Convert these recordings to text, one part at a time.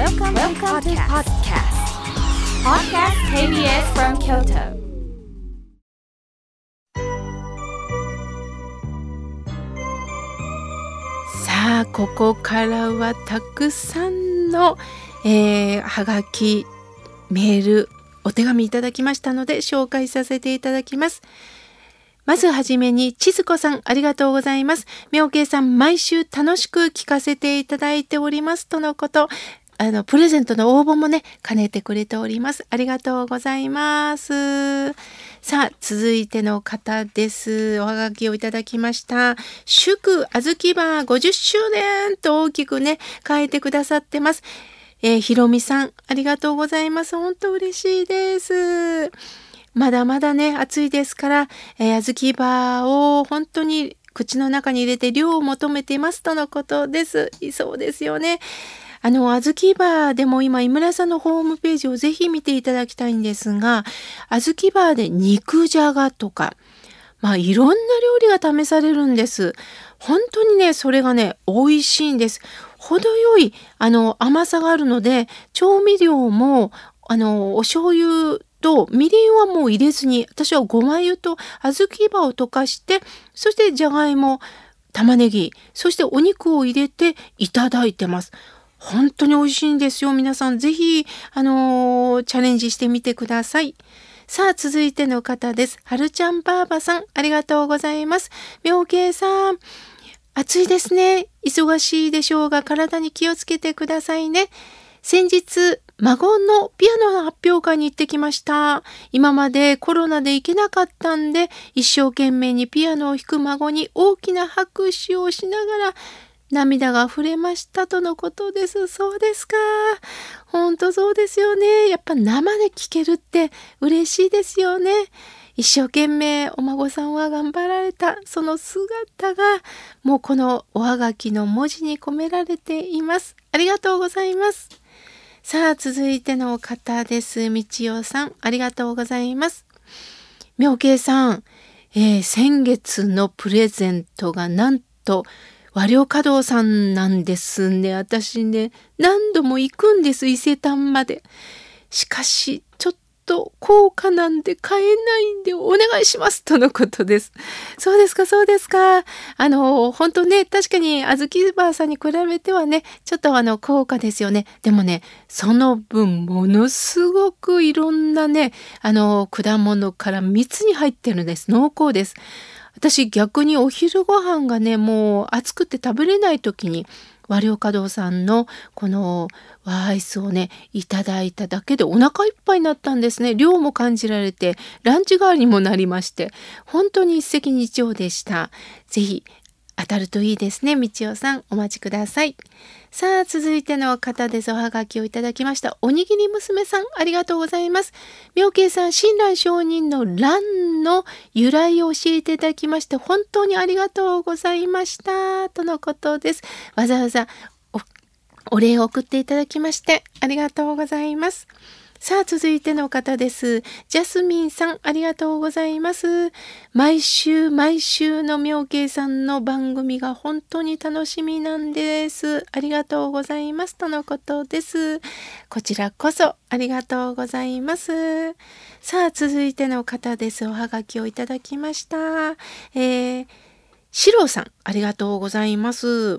Welcome, Welcome to podcast. Podcast KBS from Kyoto. さあここからはたくさんの、えー、はがきメールお手紙いただきましたので紹介させていただきます。まずはじめに、千鶴子さん、ありがとうございます。妙慶さん、毎週楽しく聞かせていただいております。とのこと。あの、プレゼントの応募もね、兼ねてくれております。ありがとうございます。さあ、続いての方です。おはがきをいただきました。祝あずきバー50周年と大きくね、書いてくださってます。えー、ひろみさん、ありがとうございます。本当嬉しいです。まだまだね、暑いですから、えー、あずきバーを本当に口の中に入れて量を求めていますとのことです。そうですよね。あの、あずきバーでも今、井村さんのホームページをぜひ見ていただきたいんですが、あずきバーで肉じゃがとか、まあ、いろんな料理が試されるんです。本当にね、それがね、美味しいんです。程よい、あの、甘さがあるので、調味料も、あの、お醤油とみりんはもう入れずに私はごま油と小豆葉を溶かしてそしてじゃがいも玉ねぎそしてお肉を入れていただいてます。本当に美味しいんですよ。皆さんぜひ、あのー、チャレンジしてみてください。さあ、続いての方です。はるちゃんばあばさん、ありがとうございます。妙慶さん、暑いですね。忙しいでしょうが、体に気をつけてくださいね。先日、孫のピアノの発表会に行ってきました。今までコロナで行けなかったんで、一生懸命にピアノを弾く孫に大きな拍手をしながら、涙が溢れましたとのことです。そうですか。ほんとそうですよね。やっぱ生で聴けるって嬉しいですよね。一生懸命お孫さんは頑張られたその姿がもうこのおはがきの文字に込められています。ありがとうございます。さあ、続いての方です。みちおさん、ありがとうございます。妙慶さん、えー、先月のプレゼントがなんと和良華堂さんなんですね。私ね、何度も行くんです、伊勢丹まで。しかし、ちょっと高価なんで買えないんでお願いしますとのことです。そうですか、そうですか。あの、本当ね、確かにあずきばあさんに比べてはね、ちょっとあの、高価ですよね。でもね、その分ものすごくいろんなね、あの、果物から蜜に入ってるんです。濃厚です。私逆にお昼ご飯がねもう暑くて食べれない時に和良華堂さんのこのワアイスをねいただいただけでお腹いっぱいになったんですね。量も感じられてランチ代わりにもなりまして本当に一石二鳥でした。是非当たるといいですね。みちおさん、お待ちください。さあ、続いての方です。おはがきをいただきました。おにぎり娘さん、ありがとうございます。妙慶さん、親鸞上人の乱の由来を教えていただきまして、本当にありがとうございました。とのことです。わざわざお礼を送っていただきまして、ありがとうございます。さあ、続いての方です。ジャスミンさん、ありがとうございます。毎週毎週の妙慶さんの番組が本当に楽しみなんです。ありがとうございます。とのことです。こちらこそありがとうございます。さあ、続いての方です。おはがきをいただきました。えー、シロさん、ありがとうございます。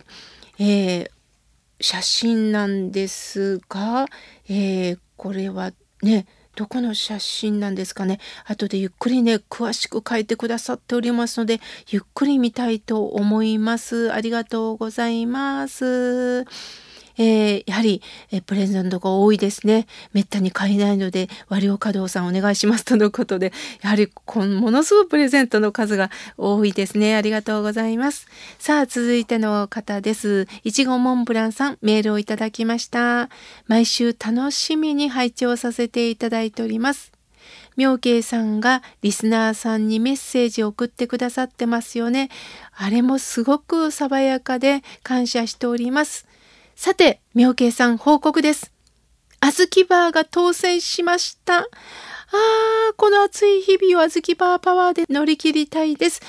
えー、写真なんですが、えーこれはねどこの写真なんですかね。後でゆっくりね詳しく書いてくださっておりますのでゆっくり見たいと思います。ありがとうございます。えー、やはり、えー、プレゼントが多いですね。めったに買えないので、割良華道さんお願いします とのことで、やはりこのものすごいプレゼントの数が多いですね。ありがとうございます。さあ、続いての方です。いちごモンブランさん、メールをいただきました。毎週楽しみに拝聴させていただいております。妙慶さんがリスナーさんにメッセージを送ってくださってますよね。あれもすごく爽やかで感謝しております。さて、妙慶さん報告です。あずきバーが当選しました。ああ、この暑い日々をあずきバーパワーで乗り切りたいです。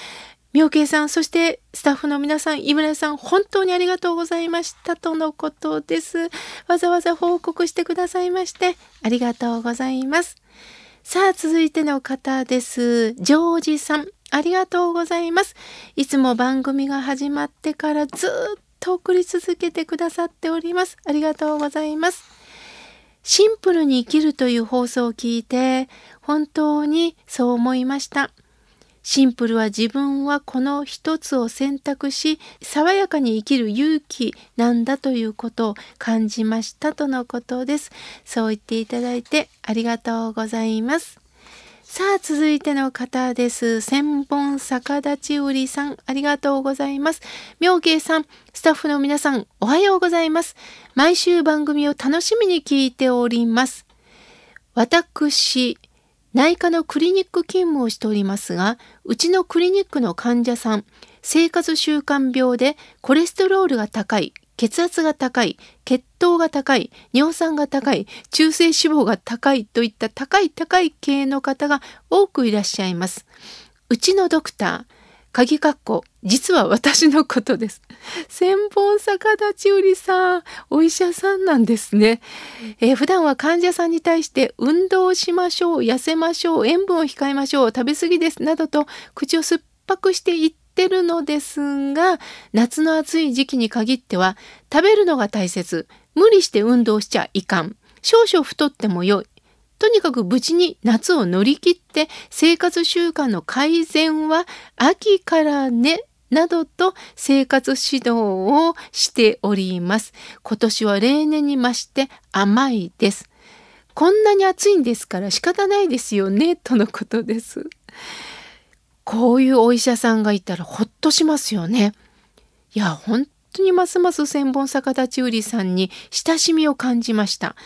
妙慶さん、そしてスタッフの皆さん、井村さん、本当にありがとうございましたとのことです。わざわざ報告してくださいまして、ありがとうございます。さあ、続いての方です。ジョージさん、ありがとうございます。いつも番組が始まってからずっと送り続けてくださっております。ありがとうございます。シンプルに生きるという放送を聞いて、本当にそう思いました。シンプルは自分はこの一つを選択し、爽やかに生きる勇気なんだということを感じましたとのことです。そう言っていただいてありがとうございます。さあ、続いての方です。千本逆立ち売りさん、ありがとうございます。妙慶さん、スタッフの皆さん、おはようございます。毎週番組を楽しみに聞いております。私、内科のクリニック勤務をしておりますが、うちのクリニックの患者さん、生活習慣病でコレステロールが高い、血圧が高い、血糖が高い、尿酸が高い、中性脂肪が高いといった高い高い系の方が多くいらっしゃいます。うちのドクター、鍵括弧、実は私のことです。千本逆立ち売りさん、お医者さんなんですね、えー、普段は患者さんに対して運動をしましょう、痩せましょう、塩分を控えましょう、食べ過ぎです、などと口を酸っぱくして言ってるのですが、夏の暑い時期に限っては、食べるのが大切。無理して運動しちゃいかん。少々太ってもよい。とにかく無事に夏を乗り切って生活習慣の改善は秋からね。などと生活指導をしております。今年は例年に増して甘いです。こんなに暑いんですから仕方ないですよね、とのことです。こういうお医者さんがいたらほっとしますよね。いや、本当にますます千本逆立ち売りさんに親しみを感じました。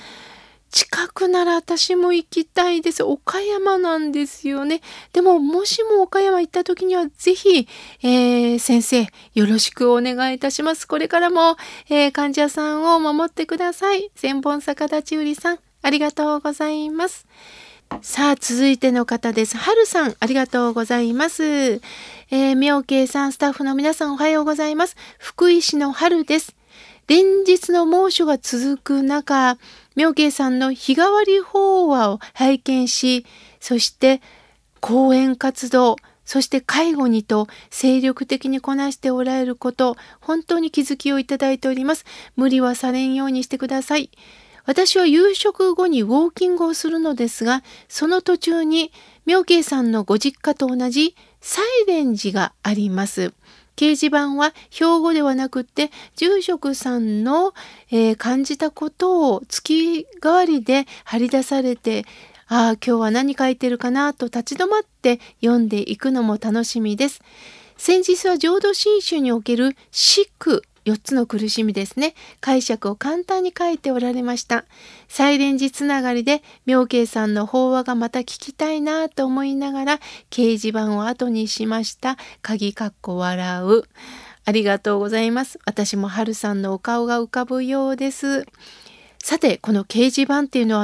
近くなら私も行きたいです。岡山なんですよね。でも、もしも岡山行った時には、ぜひ、えー、先生、よろしくお願いいたします。これからも、えー、患者さんを守ってください。千本逆立ち売りさん、ありがとうございます。さあ、続いての方です。はるさん、ありがとうございます。えー、妙慶さん、スタッフの皆さん、おはようございます。福井市の春です。連日の猛暑が続く中、妙慶さんの日替わり法話を拝見し、そして講演活動、そして介護にと精力的にこなしておられること、本当に気づきをいただいております。無理はされんようにしてください。私は夕食後にウォーキングをするのですが、その途中に妙慶さんのご実家と同じサイレン寺があります。掲示板は標語ではなくって住職さんの、えー、感じたことを月替わりで張り出されてああ今日は何書いてるかなと立ち止まって読んでいくのも楽しみです。先日は浄土真宗における四苦4つの苦しみですね。解釈を簡単に書いておられました。サイレンジつながりで妙慶さんの法話がまた聞きたいなと思いながら掲示板を後にしました。鍵かっこ笑う。ありがとうございます。私も春さんのお顔が浮かぶようです。さて、この掲示板っていうのは